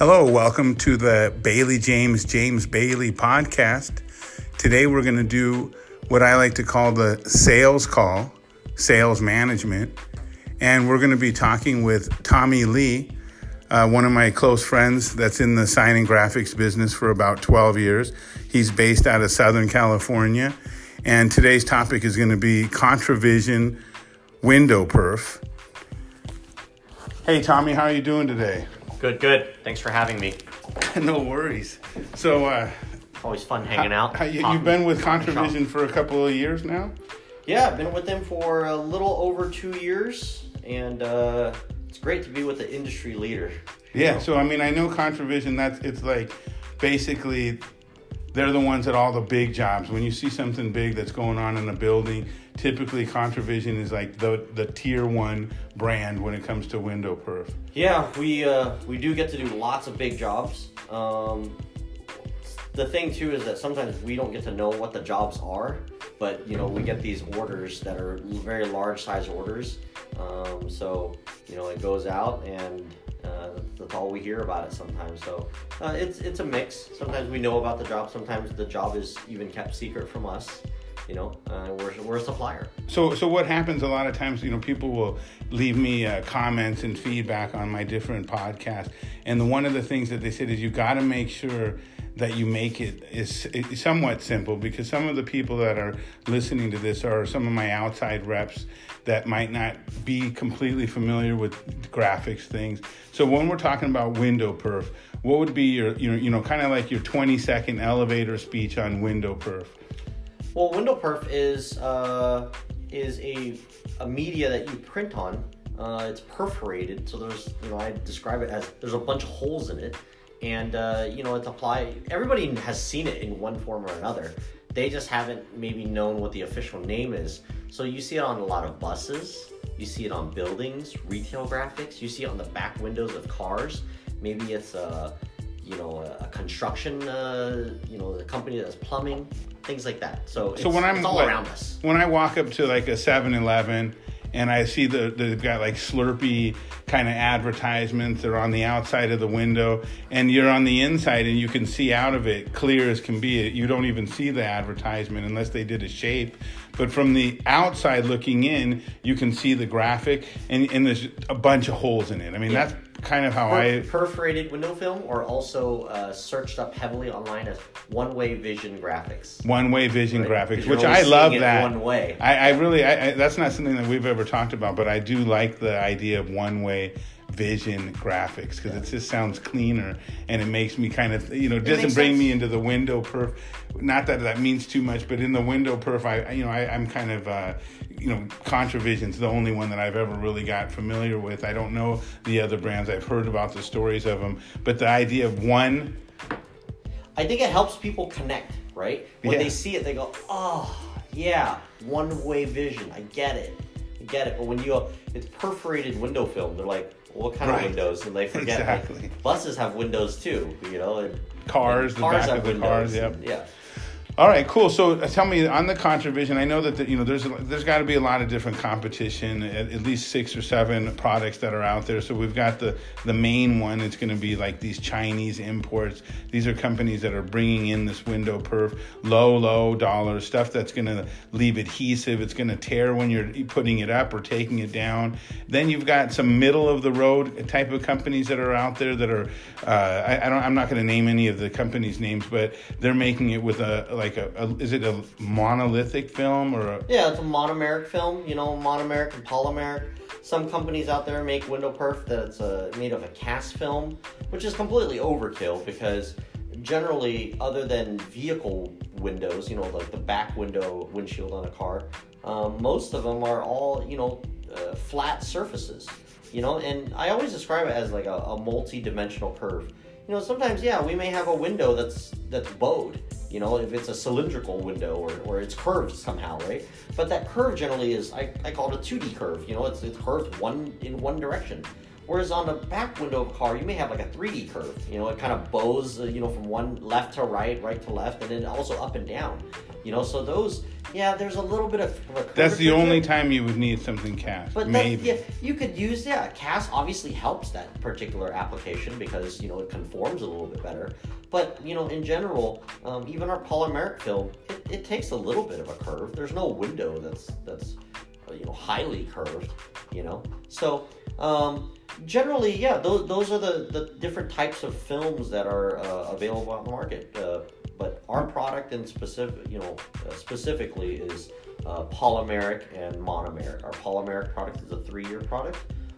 Hello, welcome to the Bailey James James Bailey podcast. Today we're going to do what I like to call the sales call, sales management, and we're going to be talking with Tommy Lee, uh, one of my close friends that's in the signing graphics business for about 12 years. He's based out of Southern California, and today's topic is going to be ContraVision window perf. Hey Tommy, how are you doing today? Good, good. Thanks for having me. no worries. So, uh, Always fun hanging out. how, you, you've been with. ContraVision for a couple of years now? Yeah, I've been with them for a little over two years, and uh, it's great to be with the industry leader. Yeah. So, I mean, I know ContraVision. That's it's like basically they're the ones at all the big jobs. When you see something big that's going on in a building, typically ContraVision is like the the tier one brand when it comes to window perf. Yeah, we uh, we do get to do lots of big jobs. Um, the thing too is that sometimes we don't get to know what the jobs are, but you know we get these orders that are very large size orders. Um, so you know it goes out and uh, that's all we hear about it sometimes. So uh, it's it's a mix. Sometimes we know about the job. Sometimes the job is even kept secret from us. You know, uh, we're we're a supplier. So, so what happens a lot of times, you know, people will leave me uh, comments and feedback on my different podcasts, and the, one of the things that they said is you got to make sure that you make it is somewhat simple because some of the people that are listening to this are some of my outside reps that might not be completely familiar with graphics things. So when we're talking about window perf, what would be your you know you know kind of like your 20 second elevator speech on window perf? Well, window perf is uh, is a a media that you print on. Uh, it's perforated, so there's you know I describe it as there's a bunch of holes in it, and uh, you know it's applied. Everybody has seen it in one form or another. They just haven't maybe known what the official name is. So you see it on a lot of buses. You see it on buildings, retail graphics. You see it on the back windows of cars. Maybe it's a you know a, a construction uh, you know the company that does plumbing things like that. So it's, so when I'm it's all like, around us. when I walk up to like a 7-Eleven and I see the they've got like Slurpee kind of advertisements, they're on the outside of the window, and you're on the inside and you can see out of it clear as can be. You don't even see the advertisement unless they did a shape. But from the outside looking in, you can see the graphic, and, and there's a bunch of holes in it. I mean, Yeah. that's kind of how Per- I perforated window film, or also uh, searched up heavily online as one-way vision graphics. one way vision Right. graphics, which I love that. one way. I, I really, I, I, that's not something that we've ever talked about, but I do like the idea of one way vision graphics because it just sounds cleaner and it makes me kind of, you know, doesn't bring sense. me into the window perf. Not that that means too much, but in the window perf, I, you know, I, I'm kind of, uh, you know, ContraVision's the only one that I've ever really got familiar with. I don't know the other brands. I've heard about the stories of them, but the idea of one I think it helps people connect, right? When Yeah. they see it, they go, "Oh, yeah, one-way vision. I get it, I get it." But when you go, it's perforated window film. They're like, "What kind Right. of windows?" And they forget like, Exactly. buses have windows too, you know. And, Cars, and the back of the cars, yep. and- Yeah. All right, cool. So uh, tell me on the ContraVision. I know that the, you know there's there's got to be a lot of different competition. At, at least six or seven products that are out there. So we've got the the main one. It's going to be like these Chinese imports. These are companies that are bringing in this window perf, low low dollar stuff that's going to leave adhesive. It's going to tear when you're putting it up or taking it down. Then you've got some middle of the road type of companies that are out there that are. Uh, I, I don't. I'm not going to name any of the companies' names, but they're making it with a like a, a is it a monolithic film or a Yeah, it's a monomeric film, you know, monomeric and polymeric. Some companies out there make window perf that's uh, made of a cast film, which is completely overkill because generally, other than vehicle windows, you know, like the back window windshield on a car, um, most of them are all, you know, uh, flat surfaces, you know, and I always describe it as like a, a multi-dimensional curve. You know, sometimes, yeah, we may have a window that's that's bowed, you know, if it's a cylindrical window or, or it's curved somehow, right? But that curve generally is, I, I call it a 2D curve, you know, it's, it's curved one in one direction. Whereas on the back window of a car, you may have like a 3D curve. You know, it kind of bows, uh, you know, from one left to right, right to left, and then also up and down. You know, so those, yeah, there's a little bit of. That's the only it. time you would need something cast. But maybe. That, yeah, you could use yeah. Cast obviously helps that particular application because you know it conforms a little bit better. But you know, in general, um, even our polymeric film, it, it takes a little bit of a curve. There's no window that's that's uh, you know highly curved. You know, so um, generally, yeah, those those are the the different types of films that are uh, available on the market. Uh, but our product in specific, you know, uh, specifically is uh, polymeric and monomeric. Our polymeric product is a three-year product.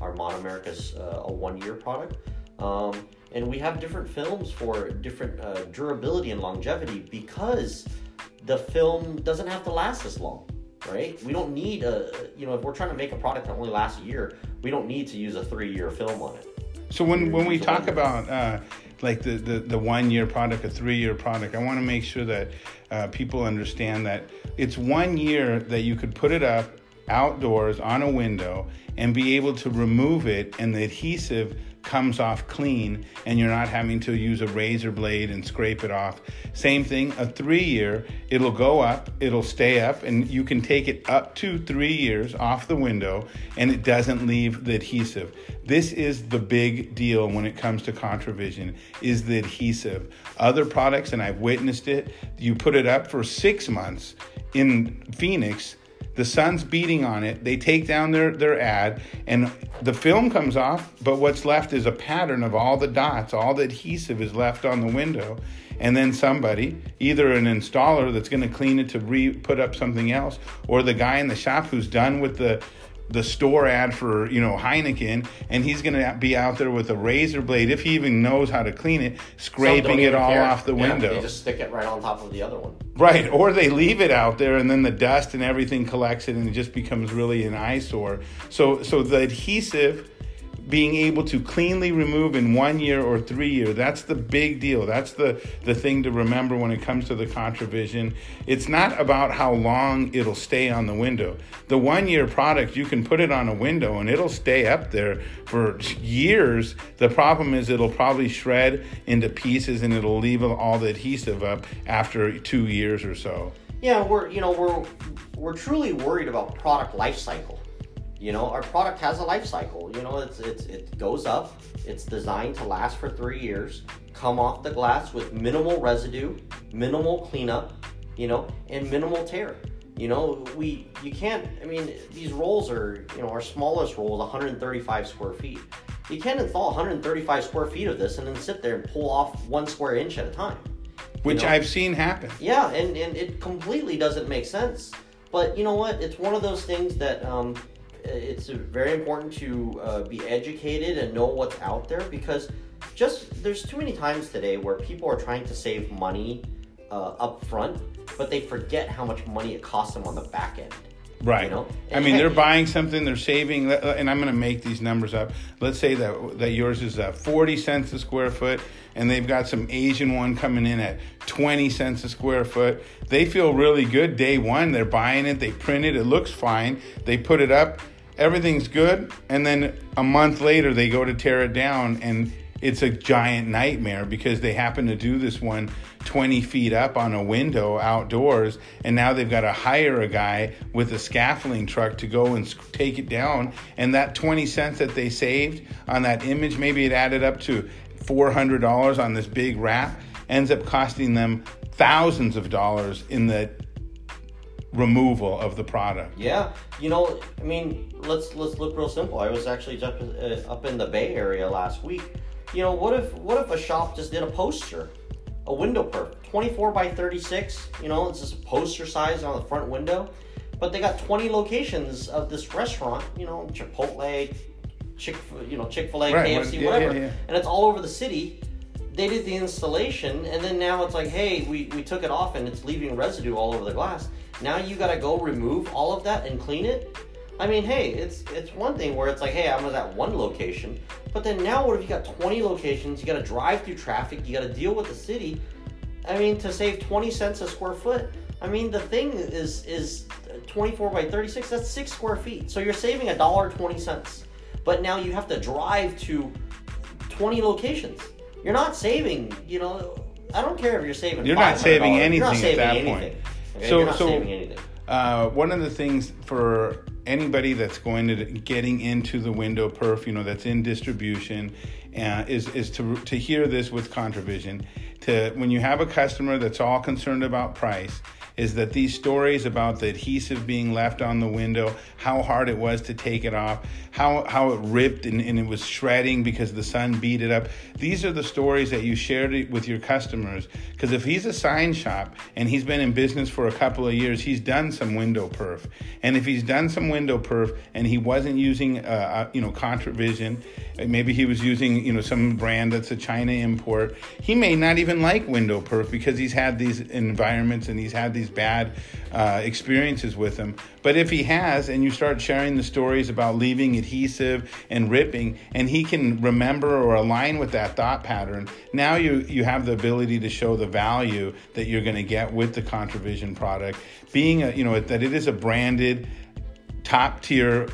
Our monomeric is uh, a one-year product. Um, and we have different films for different uh, durability and longevity because the film doesn't have to last as long, right? We don't need a, you know, if we're trying to make a product that only lasts a year, we don't need to use a three-year film on it. So when, when we talk about uh, like the, the, the one year product, a three year product, I want to make sure that uh, people understand that it's one year that you could put it up outdoors on a window and be able to remove it and the adhesive comes off clean and you're not having to use a razor blade and scrape it off. Same thing, a three year, it'll go up, it'll stay up, and you can take it up to three years off the window and it doesn't leave the adhesive. This is the big deal when it comes to Contravision is the adhesive. Other products, and I've witnessed it, you put it up for six months in Phoenix the sun's beating on it they take down their, their ad and the film comes off but what's left is a pattern of all the dots all the adhesive is left on the window and then somebody either an installer that's going to clean it to re put up something else or the guy in the shop who's done with the the store ad for you know Heineken, and he's going to be out there with a razor blade if he even knows how to clean it, scraping it all care. off the Yeah, window. They just stick it right on top of the other one. Right, or they leave it out there and then the dust and everything collects it and it just becomes really an eyesore. So so the adhesive being able to cleanly remove in one year or three year. That's the big deal. That's the the thing to remember when it comes to the contravision. It's not about how long it'll stay on the window. The one year product you can put it on a window and it'll stay up there for years. The problem is it'll probably shred into pieces and it'll leave all the adhesive up after two years or so. Yeah, we're you know we're we're truly worried about product life cycle. You know, our product has a life cycle. You know, it's it's it goes up. It's designed to last for three years. Come off the glass with minimal residue, minimal cleanup. You know, and minimal tear. You know, we you can't. I mean, these rolls are you know our smallest roll is 135 square feet. You can't install 135 square feet of this and then sit there and pull off one square inch at a time. which know? I've seen happen. Yeah, and, and it completely doesn't make sense. But you know what? It's one of those things that um, it's very important to uh, be educated and know what's out there because just there's too many times today where people are trying to save money uh, up front, but they forget how much money it costs them on the back end. Right. You know? I mean, they're buying something, they're saving, and I'm going to make these numbers up. Let's say that that yours is uh, 40 cents a square foot, and they've got some Asian one coming in at 20 cents a square foot. They feel really good day one. They're buying it, they print it, it looks fine. They put it up, everything's good, and then a month later they go to tear it down, and it's a giant nightmare because they happen to do this one 20 feet up on a window outdoors and now they've got to hire a guy with a scaffolding truck to go and take it down. And that 20 cents that they saved on that image maybe it added up to $400 on this big wrap ends up costing them thousands of dollars in the removal of the product Yeah, you know, I mean, let's let's look real simple. I was actually just uh, up in the Bay Area last week. You know, what if what if a shop just did a poster, a window perf, 24 by 36. You know, it's just a poster size on the front window, but they got 20 locations of this restaurant. You know, Chipotle, Chick, you know, Chick Fil A, Right, KFC, yeah, whatever, yeah, yeah. and it's all over the city. They did the installation, and then now it's like, hey, we, we took it off, and it's leaving residue all over the glass. Now you got to go remove all of that and clean it. I mean, hey, it's it's one thing where it's like, hey, I was at one location, but then now what if you got 20 locations? You got to drive through traffic. You got to deal with the city. I mean, to save 20 cents a square foot. I mean, the thing is is 24 by 36. That's six square feet. So you're saving a dollar 20 cents. But now you have to drive to 20 locations. You're not saving, you know, I don't care if you're saving You're not saving anything You're not at that anything. point. Okay? So- so-. Uh, one of the things for anybody that's going to getting into the window perf, you know, that's in distribution, uh, is is to to hear this with Contravision. To when you have a customer that's all concerned about price, is that these stories about the adhesive being left on the window, how hard it was to take it off, how how it ripped and, and it was shredding because the sun beat it up. These are the stories that you shared with your customers. Because if he's a sign shop and he's been in business for a couple of years, he's done some window perf. And if he's done some window perf and he wasn't using, uh, uh, you know, Contravision, maybe he was using, you know, some brand that's a China import, he may not even like window perf because he's had these environments and he's had these bad uh, experiences with them. But if he has, and you start sharing the stories about leaving adhesive and ripping, and he can remember or align with that thought pattern, now you you have the ability to show the value that you're going to get with the Contravision product, being a you know that it is a branded top tier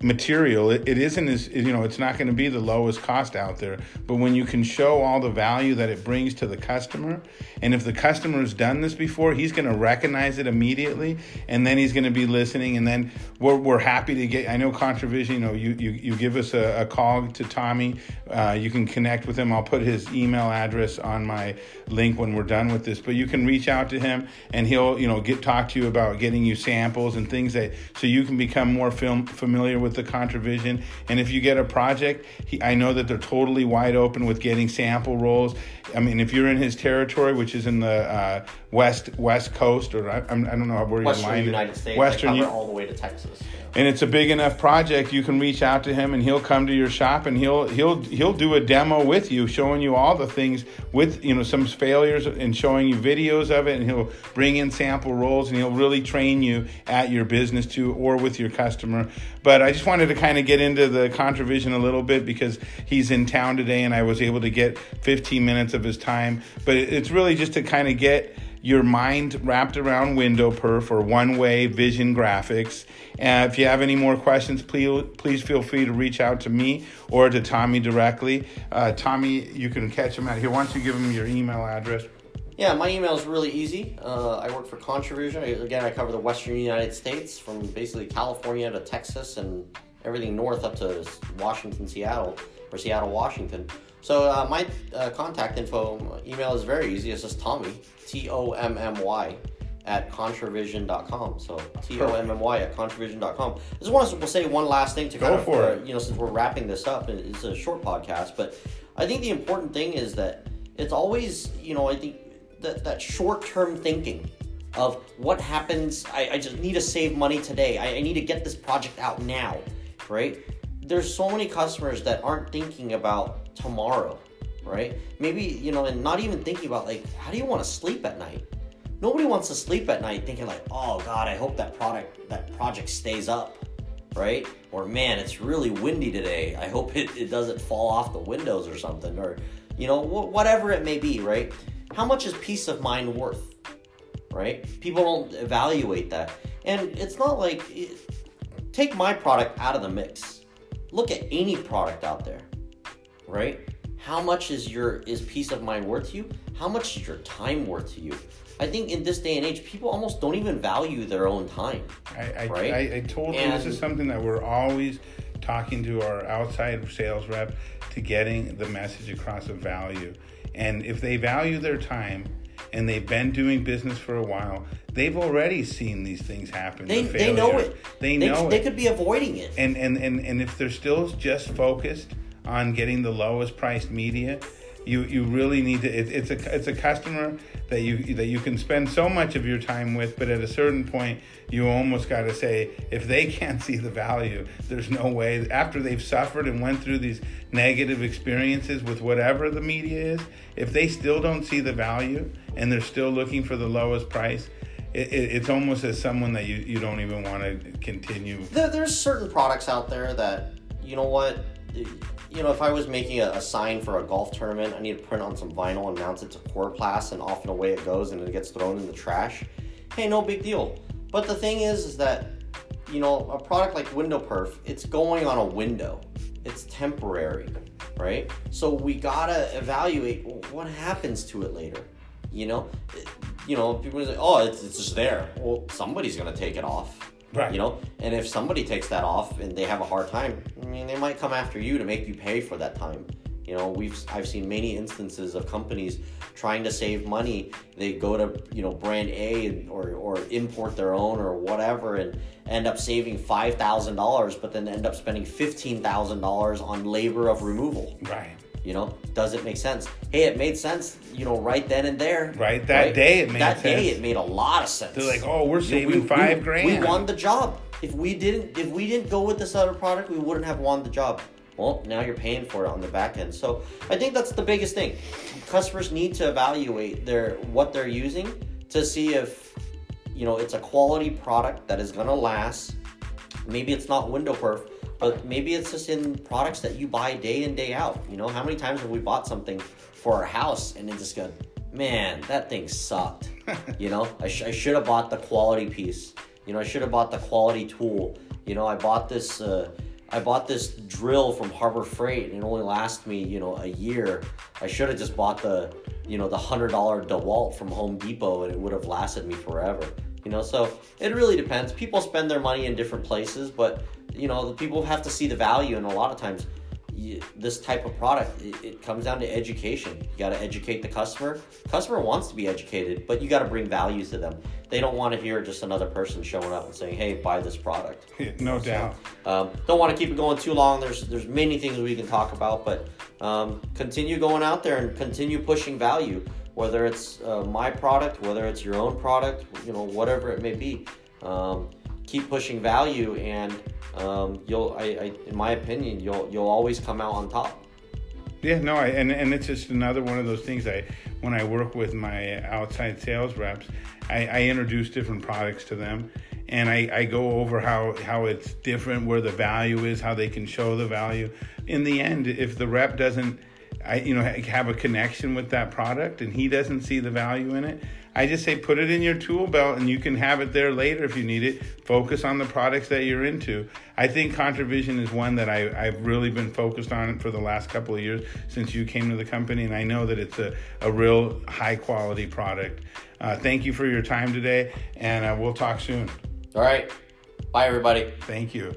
material it, it isn't as you know it's not going to be the lowest cost out there. But when you can show all the value that it brings to the customer and if the customer has done this before he's going to recognize it immediately and then he's going to be listening and then we're, we're happy to get i know contravision you know you you, you give us a, a call to tommy uh, you can connect with him. I'll put his email address on my link when we're done with this. But you can reach out to him and he'll you know get talk to you about getting you samples and things that so you can become more film, familiar with the Contravision. And if you get a project, he, I know that they're totally wide open with getting sample rolls. I mean, if you're in his territory, which is in the uh, west west coast, or I, I'm- don't know where your Western line United States, Western, I all the way to Texas. Yeah. and it's a big enough project you can reach out to him and he'll come to your shop and he'll he'll he'll do a demo with you showing you all the things with you know some failures and showing you videos of it and he'll bring in sample rolls and he'll really train you at your business too or with your customer but i just wanted to kind of get into the contravision a little bit because he's in town today and i was able to get 15 minutes of his time but it's really just to kind of get your mind wrapped around window perf or one way vision graphics. And if you have any more questions, please please feel free to reach out to me or to Tommy directly. Uh, Tommy, you can catch him out here. Why don't you give him your email address? Yeah, my email is really easy. Uh, I work for Contravision. Again, I cover the Western United States from basically California to Texas and everything north up to Washington, Seattle, or Seattle, Washington. So uh, my uh, contact info email is very easy. It's just Tommy, T O M M Y, at contravision.com. So T O M M Y at contravision.com. I just want to say one last thing to Go kind of, for uh, it. you know, since we're wrapping this up, and it's a short podcast, but I think the important thing is that it's always, you know, I think that that short term thinking of what happens. I, I just need to save money today. I, I need to get this project out now, right? There's so many customers that aren't thinking about tomorrow, right? Maybe you know, and not even thinking about like, how do you want to sleep at night? Nobody wants to sleep at night thinking like, oh God, I hope that product that project stays up, right? Or man, it's really windy today. I hope it, it doesn't fall off the windows or something, or you know, wh- whatever it may be, right? How much is peace of mind worth, right? People don't evaluate that, and it's not like it, take my product out of the mix. Look at any product out there, right? How much is your is peace of mind worth to you? How much is your time worth to you? I think in this day and age, people almost don't even value their own time. I, I, Right? I, I told you this is something that we're always talking to our outside sales rep to getting the message across of value. And if they value their time and they've been doing business for a while, they've already seen these things happen. They, the they know it. They know They it. could be avoiding it. and, and, and, and if they're still just focused on getting the lowest priced media, you, you really need to. It, it's a it's a customer that you that you can spend so much of your time with, but at a certain point, you almost got to say if they can't see the value, there's no way. After they've suffered and went through these negative experiences with whatever the media is, if they still don't see the value and they're still looking for the lowest price, it, it, it's almost as someone that you, you don't even want to continue There, there's certain products out there that you know what you know if i was making a, a sign for a golf tournament i need to print on some vinyl and mount it to coroplast and off and away it goes and it gets thrown in the trash hey no big deal but the thing is is that you know, a product like Window Perf, it's going on a window. It's temporary, right? So we gotta evaluate what happens to it later. You know, you know, people say, "Oh, it's, it's just there." Well, somebody's gonna take it off, Right. You know, and if somebody takes that off and they have a hard time, mean, they might come after you to make you pay for that time. You know, we've I've seen many instances of companies trying to save money. They go to you know brand A and, or or import their own or whatever and end up saving five thousand dollars, but then end up spending fifteen thousand dollars on labor of removal. Right. You know, does it make sense? Hey, it made sense. You know, right then and there. Right, that day it made that day it made a lot of sense. They're like, oh, we're You know, saving five we, grand. We won the job. If we didn't, if we didn't go with this other product, we wouldn't have won the job. Well, now you're paying for it on the back end. So I think that's the biggest thing. Customers need to evaluate their what they're using to see if you know it's a quality product that is gonna last. Maybe it's not window perf, but maybe it's just in products that you buy day in day out. You know, how many times have we bought something for our house and it just go, man, that thing sucked. you know, I, sh- I should have bought the quality piece. You know, I should have bought the quality tool. You know, I bought this. Uh, I bought this drill from Harbor Freight and it only lasted me, you know, a year. I should have just bought the, you know, the hundred dollar DeWalt from Home Depot and it would have lasted me forever. You know, so it really depends. People spend their money in different places, but you know, the people have to see the value, and a lot of times, you, this type of product, it, it comes down to education. You got to educate the customer. Customer wants to be educated, but you got to bring value to them. They don't want to hear just another person showing up and saying, "Hey, buy this product." no doubt. Um, don't want to keep it going too long. There's there's many things we can talk about, but um, continue going out there and continue pushing value. Whether it's uh, my product, whether it's your own product, you know, whatever it may be, um, keep pushing value, and um, you'll, I, I, in my opinion, you'll you'll always come out on top. Yeah, no, I, and and it's just another one of those things. I when I work with my outside sales reps, I, I introduce different products to them, and I, I go over how how it's different, where the value is, how they can show the value. In the end, if the rep doesn't, I you know have a connection with that product, and he doesn't see the value in it, I just say put it in your tool belt, and you can have it there later if you need it. Focus on the products that you're into. I think ContraVision is one that I, I've really been focused on for the last couple of years since you came to the company, and I know that it's a, a real high quality product. Uh, thank you for your time today, and uh, we'll talk soon. All right, bye everybody. Thank you.